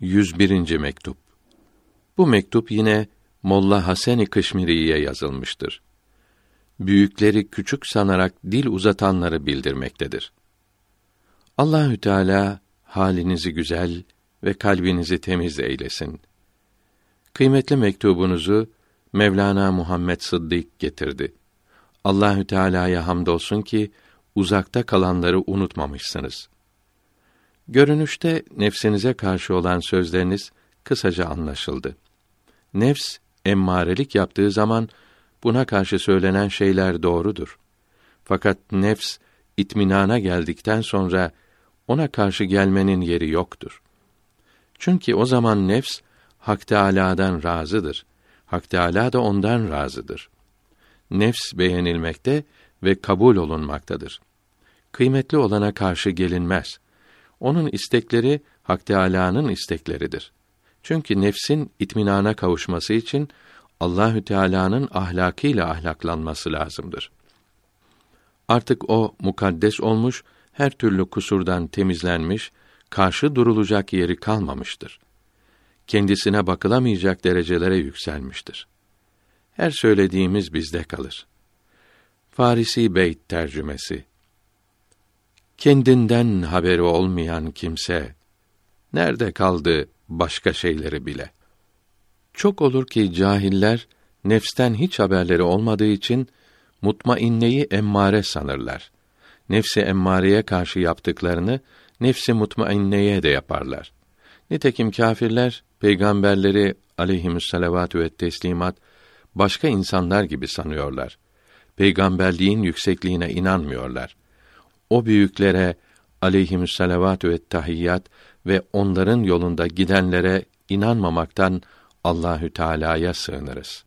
101. mektup. Bu mektup yine Molla Haseni Kışmiri'ye yazılmıştır. Büyükleri küçük sanarak dil uzatanları bildirmektedir. Allahü Teala halinizi güzel ve kalbinizi temiz eylesin. Kıymetli mektubunuzu Mevlana Muhammed Sıddık getirdi. Allahü Teala'ya hamdolsun ki uzakta kalanları unutmamışsınız. Görünüşte nefsinize karşı olan sözleriniz kısaca anlaşıldı. Nefs emmarelik yaptığı zaman buna karşı söylenen şeyler doğrudur. Fakat nefs itminana geldikten sonra ona karşı gelmenin yeri yoktur. Çünkü o zaman nefs Hak Teâlâ'dan razıdır. Hak Teâlâ da ondan razıdır. Nefs beğenilmekte ve kabul olunmaktadır. Kıymetli olana karşı gelinmez. Onun istekleri Hak Teâlâ'nın istekleridir. Çünkü nefsin itminana kavuşması için Allahü Teala'nın ahlakıyla ahlaklanması lazımdır. Artık o mukaddes olmuş, her türlü kusurdan temizlenmiş, karşı durulacak yeri kalmamıştır. Kendisine bakılamayacak derecelere yükselmiştir. Her söylediğimiz bizde kalır. Farisi Beyt tercümesi Kendinden haberi olmayan kimse nerede kaldı başka şeyleri bile? Çok olur ki cahiller nefsten hiç haberleri olmadığı için mutmainneyi emmare sanırlar. Nefsi emmareye karşı yaptıklarını nefsi mutmainneye de yaparlar. Nitekim kâfirler peygamberleri aleyhissalatu ve teslimat başka insanlar gibi sanıyorlar. Peygamberliğin yüksekliğine inanmıyorlar. O büyüklere aleyhissalatu ve tahiyyat ve onların yolunda gidenlere inanmamaktan Allahü Teala'ya sığınırız.